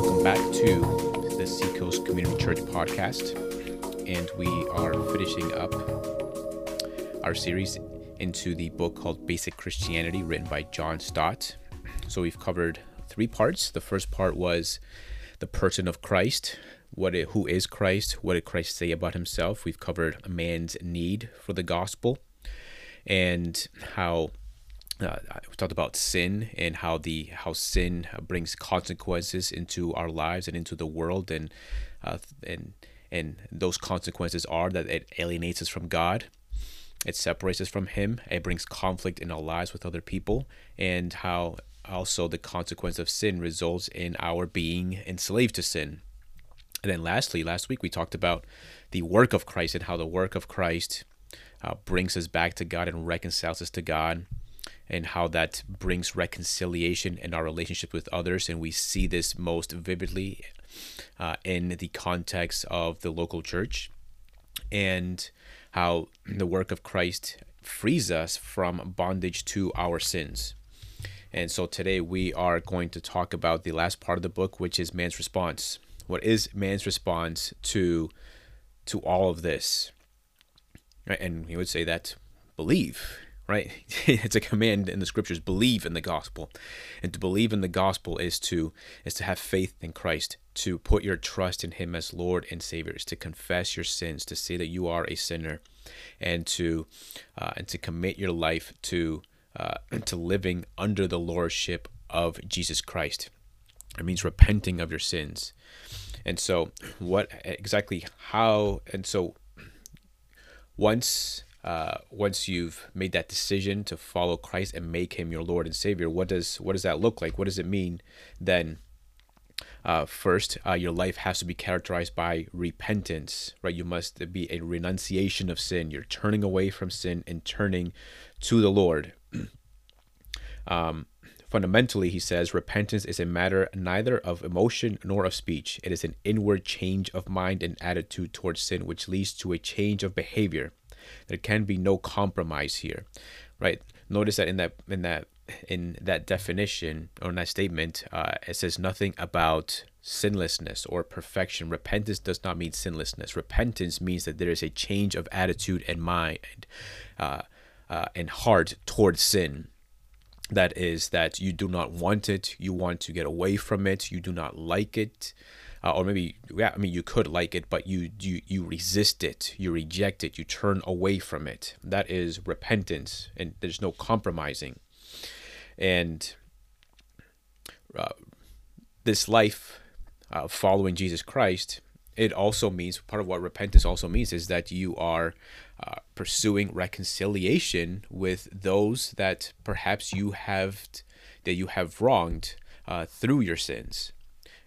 welcome back to the Seacoast Community Church podcast. And we are finishing up our series into the book called Basic Christianity, written by John Stott. So we've covered three parts. The first part was the person of Christ, what it, who is Christ, what did Christ say about himself. We've covered a man's need for the gospel and how uh, we talked about sin and how the how sin brings consequences into our lives and into the world and uh, and and those consequences are that it alienates us from God. It separates us from him. It brings conflict in our lives with other people and how also the consequence of sin results in our being enslaved to sin. And then lastly last week we talked about the work of Christ and how the work of Christ uh, brings us back to God and reconciles us to God and how that brings reconciliation in our relationship with others. And we see this most vividly uh, in the context of the local church and how the work of Christ frees us from bondage to our sins. And so today we are going to talk about the last part of the book, which is man's response. What is man's response to to all of this? And he would say that believe right? it's a command in the scriptures believe in the gospel. And to believe in the gospel is to is to have faith in Christ, to put your trust in him as Lord and Savior, is to confess your sins, to say that you are a sinner and to uh, and to commit your life to uh, to living under the lordship of Jesus Christ. It means repenting of your sins. And so what exactly how and so once uh, once you've made that decision to follow Christ and make Him your Lord and Savior, what does what does that look like? What does it mean then? Uh, first, uh, your life has to be characterized by repentance, right? You must be a renunciation of sin. You're turning away from sin and turning to the Lord. um, fundamentally, he says, repentance is a matter neither of emotion nor of speech. It is an inward change of mind and attitude towards sin, which leads to a change of behavior. There can be no compromise here, right? Notice that in that in that in that definition or in that statement, uh, it says nothing about sinlessness or perfection. Repentance does not mean sinlessness. Repentance means that there is a change of attitude and mind uh, uh, and heart towards sin. That is that you do not want it. You want to get away from it. You do not like it uh, or maybe yeah, I mean you could like it, but you you you resist it, you reject it, you turn away from it. That is repentance, and there's no compromising. And uh, this life uh, following Jesus Christ, it also means part of what repentance also means is that you are uh, pursuing reconciliation with those that perhaps you have that you have wronged uh, through your sins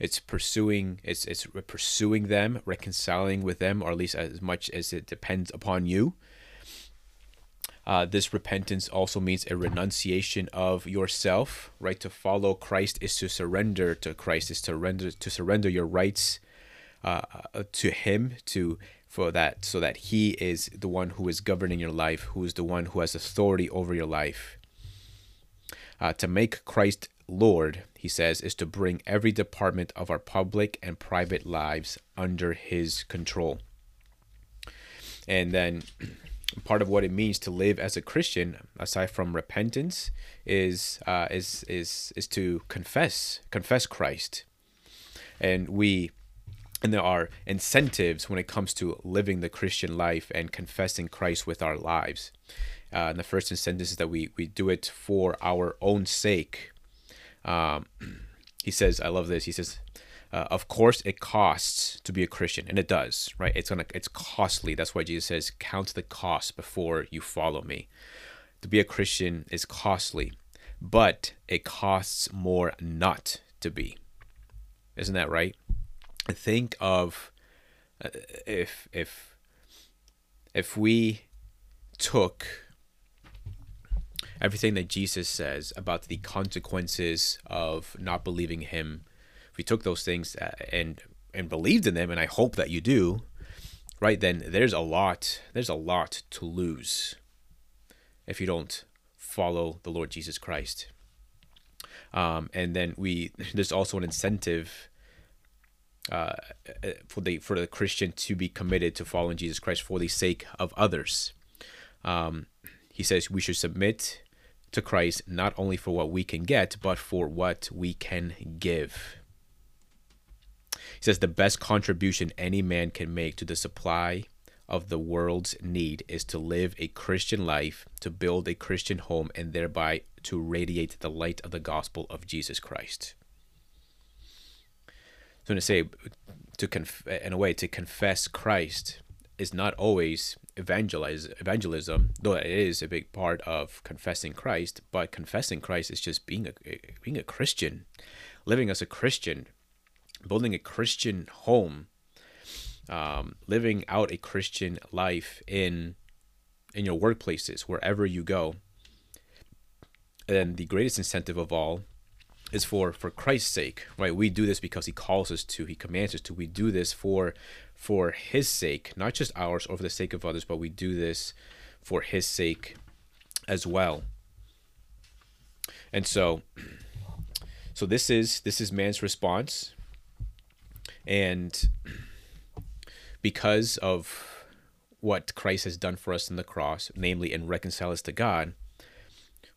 it's pursuing it's it's pursuing them reconciling with them or at least as much as it depends upon you. Uh, this repentance also means a renunciation of yourself right? To follow christ is to surrender to christ is to surrender to surrender your rights uh, uh, to him to for that so that he is the one who is governing your life who is the one who has authority over your life. Uh, to make christ Lord, he says, is to bring every department of our public and private lives under his control. And then part of what it means to live as a Christian, aside from repentance, is uh, is is is to confess confess Christ, and we and there are incentives when it comes to living the Christian life and confessing Christ with our lives. Uh, and the first incentive is that we we do it for our own sake, um, he says, I love this. He says, uh, of course it costs to be a Christian, and it does, right? It's gonna, it's costly. That's why Jesus says, count the cost before you follow me. To be a Christian is costly, but it costs more not to be. Isn't that right? Think of uh, if if if we took everything that Jesus says about the consequences of not believing him, if we took those things uh, and and believed in them, and I hope that you do, right? Then there's a lot there's a lot to lose if you don't follow the Lord Jesus Christ. Um, and then we there's also an incentive uh, for the for the Christian to be committed to following Jesus Christ for the sake of others. Um, he says we should submit to Christ not only for what we can get, but for what we can give. He says the best contribution any man can make to the supply of the world's need is to live a Christian life, to build a Christian home, and thereby to radiate the light of the gospel of Jesus Christ. So to say, to conf- in a way, to confess Christ is not always evangelize evangelism, though it is a big part of confessing Christ. But confessing Christ is just being a being a Christian, living as a Christian, building a Christian home, um, living out a Christian life in in your workplaces, wherever you go. And the greatest incentive of all is for for Christ's sake, right? We do this because He calls us to. He commands us to. We do this for for His sake, not just ours or for the sake of others, but we do this for His sake as well. And so, so this is this is man's response, and because of what Christ has done for us in the cross, namely, and reconcile us to God,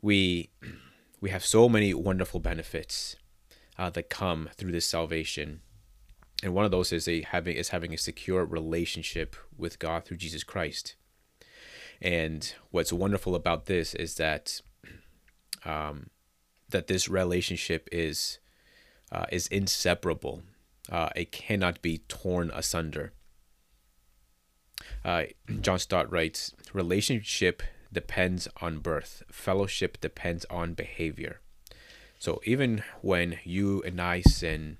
we we have so many wonderful benefits uh, that come through this salvation and one of those is a having is having a secure relationship with God through Jesus Christ. And what's wonderful about this is that um, that this relationship is uh, is inseparable. Uh, it cannot be torn asunder. Uh, John Stott writes, "Relationship depends on birth. Fellowship depends on behavior." So even when you and I sin,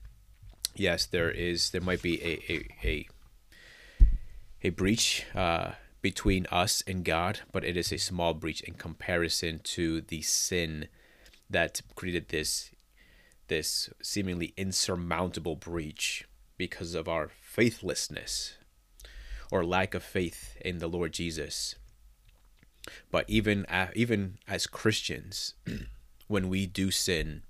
yes, there is there might be a a a, a breach uh, between us and God, but it is a small breach in comparison to the sin that created this this seemingly insurmountable breach because of our faithlessness or lack of faith in the Lord Jesus. But even uh, even as Christians, when we do sin,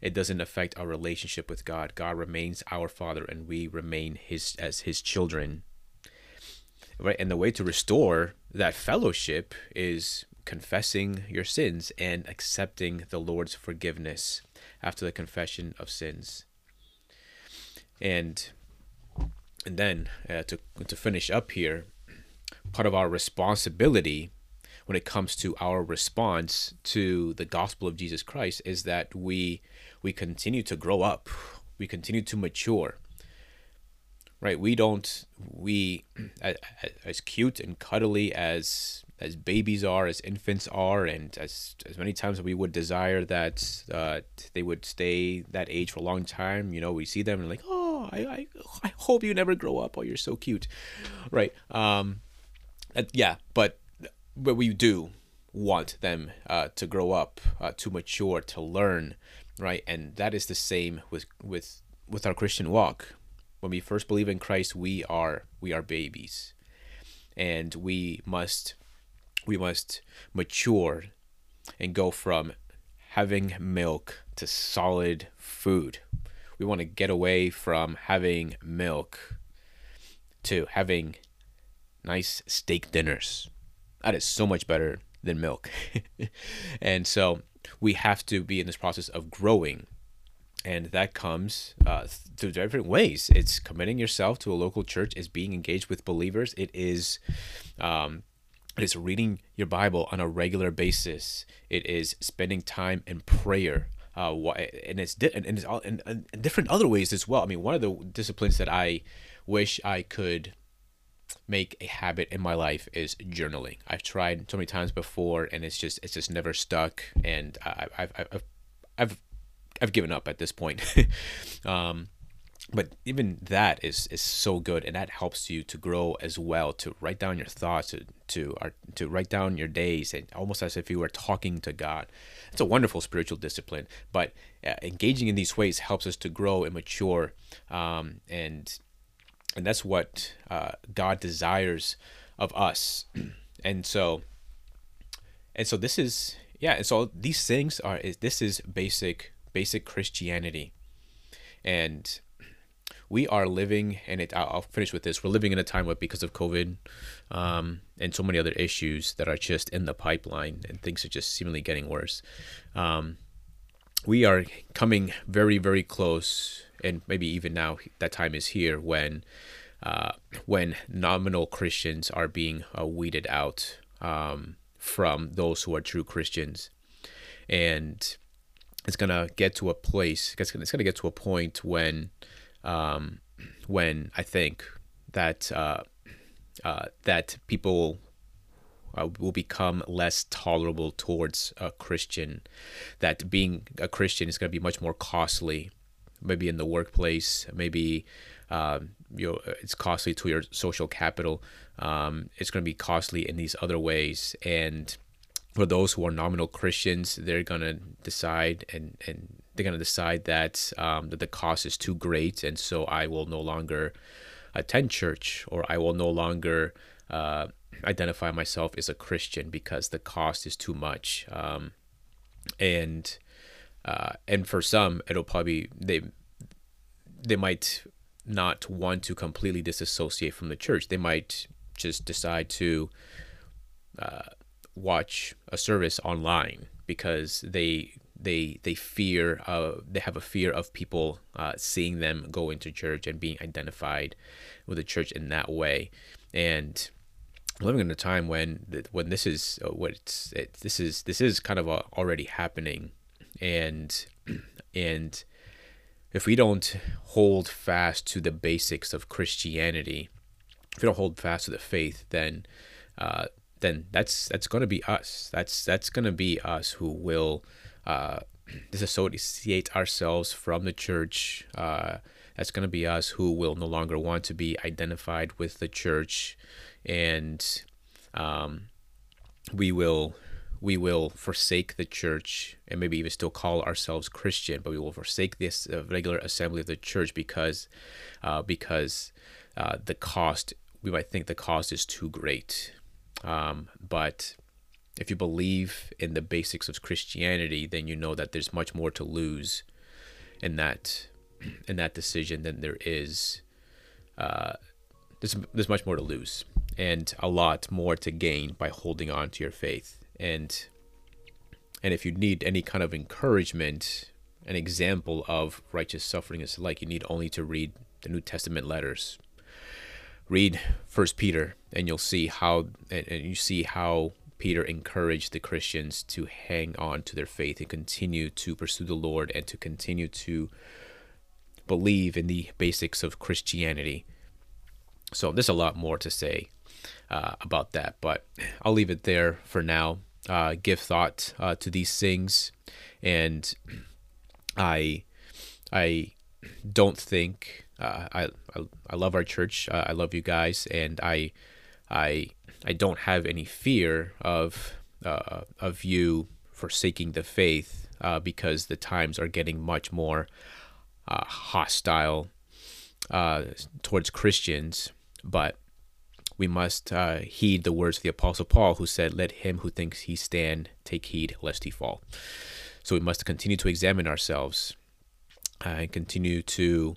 it doesn't affect our relationship with God. God remains our Father, and we remain His as His children. Right, and the way to restore that fellowship is confessing your sins and accepting the Lord's forgiveness after the confession of sins. And and then uh, to to finish up here, part of our responsibility when it comes to our response to the gospel of Jesus Christ is that we we continue to grow up, we continue to mature. Right? We don't we as cute and cuddly as as babies are, as infants are, and as as many times we would desire that uh, they would stay that age for a long time. You know, we see them and like, oh, I, I, I hope you never grow up. Oh, you're so cute, right? Um, yeah, but but we do want them uh, to grow up, uh, to mature, to learn, right? And that is the same with with with our Christian walk. When we first believe in Christ, we are we are babies, and we must we must mature and go from having milk to solid food. We want to get away from having milk to having nice steak dinners that is so much better than milk. and so we have to be in this process of growing. And that comes uh, through different ways. It's committing yourself to a local church, is being engaged with believers. It is, um, it is reading your Bible on a regular basis. It is spending time in prayer. Uh, and it's di- and it's all in, in different other ways as well. I mean, one of the disciplines that I wish I could make a habit in my life is journaling. I've tried so many times before, and it's just it's just never stuck, and I, I've I've I've I've given up at this point. um, but even that is is so good, and that helps you to grow as well. To write down your thoughts, to to to write down your days, and almost as if you were talking to God. It's a wonderful spiritual discipline, but uh, engaging in these ways helps us to grow and mature, um, and and that's what uh, God desires of us. and so, and so this is yeah. And so these things are this is basic basic Christianity, and we are living, and it. I'll finish with this. We're living in a time where, because of COVID, um, and so many other issues that are just in the pipeline, and things are just seemingly getting worse. Um, we are coming very, very close, and maybe even now that time is here when, uh, when nominal Christians are being uh, weeded out um, from those who are true Christians, and it's gonna get to a place. It's gonna, it's gonna get to a point when, um, when I think that uh, uh, that people uh, will become less tolerable towards a Christian. That being a Christian is going to be much more costly, maybe in the workplace, maybe um, you know, it's costly to your social capital. Um, it's going to be costly in these other ways, and for those who are nominal Christians, they're going to decide and and they're going to decide that um, that the cost is too great, and so I will no longer attend church, or I will no longer uh, identify myself as a Christian because the cost is too much. Um, and uh, and for some, it'll probably they they might not want to completely disassociate from the church. They might just decide to uh, watch a service online because they they they fear uh, they have a fear of people uh, seeing them go into church and being identified with the church in that way and living in a time when when this is uh, what it's it, this is this is kind of uh, already happening and and if we don't hold fast to the basics of Christianity if we don't hold fast to the faith then uh, then that's that's going to be us. That's that's going to be us who will uh, disassociate ourselves from the church. Uh, that's going to be us who will no longer want to be identified with the church. And um, we will we will forsake the church and maybe even still call ourselves Christian, but we will forsake this uh, regular assembly of the church because uh, because uh, the cost we might think the cost is too great. Um, but if you believe in the basics of Christianity, then you know that there's much more to lose in that in that decision than there is. Uh, there's there's much more to lose and a lot more to gain by holding on to your faith. And and if you need any kind of encouragement, an example of righteous suffering is like, you need only to read the New Testament letters. Read First Peter, and you'll see how and, and you see how Peter encouraged the Christians to hang on to their faith and continue to pursue the Lord and to continue to believe in the basics of Christianity. So there's a lot more to say uh, about that. But I'll leave it there for now. Uh, give thought uh, to these things, and I I don't think uh, I, I, I love our church. Uh, I love you guys, and I I I don't have any fear of uh, of you forsaking the faith because the times are getting much more hostile towards Christians. But we must uh, heed the words of the Apostle Paul, who said, Let him who thinks he stand take heed lest he fall. So we must continue to examine ourselves uh, and continue to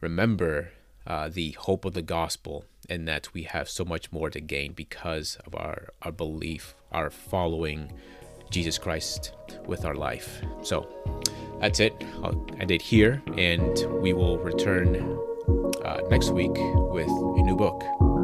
remember uh, the hope of the gospel and that we have so much more to gain because of our, our belief, our following Jesus Christ with our life. So that's it. I'll end it here, and we will return uh, next week with a new book.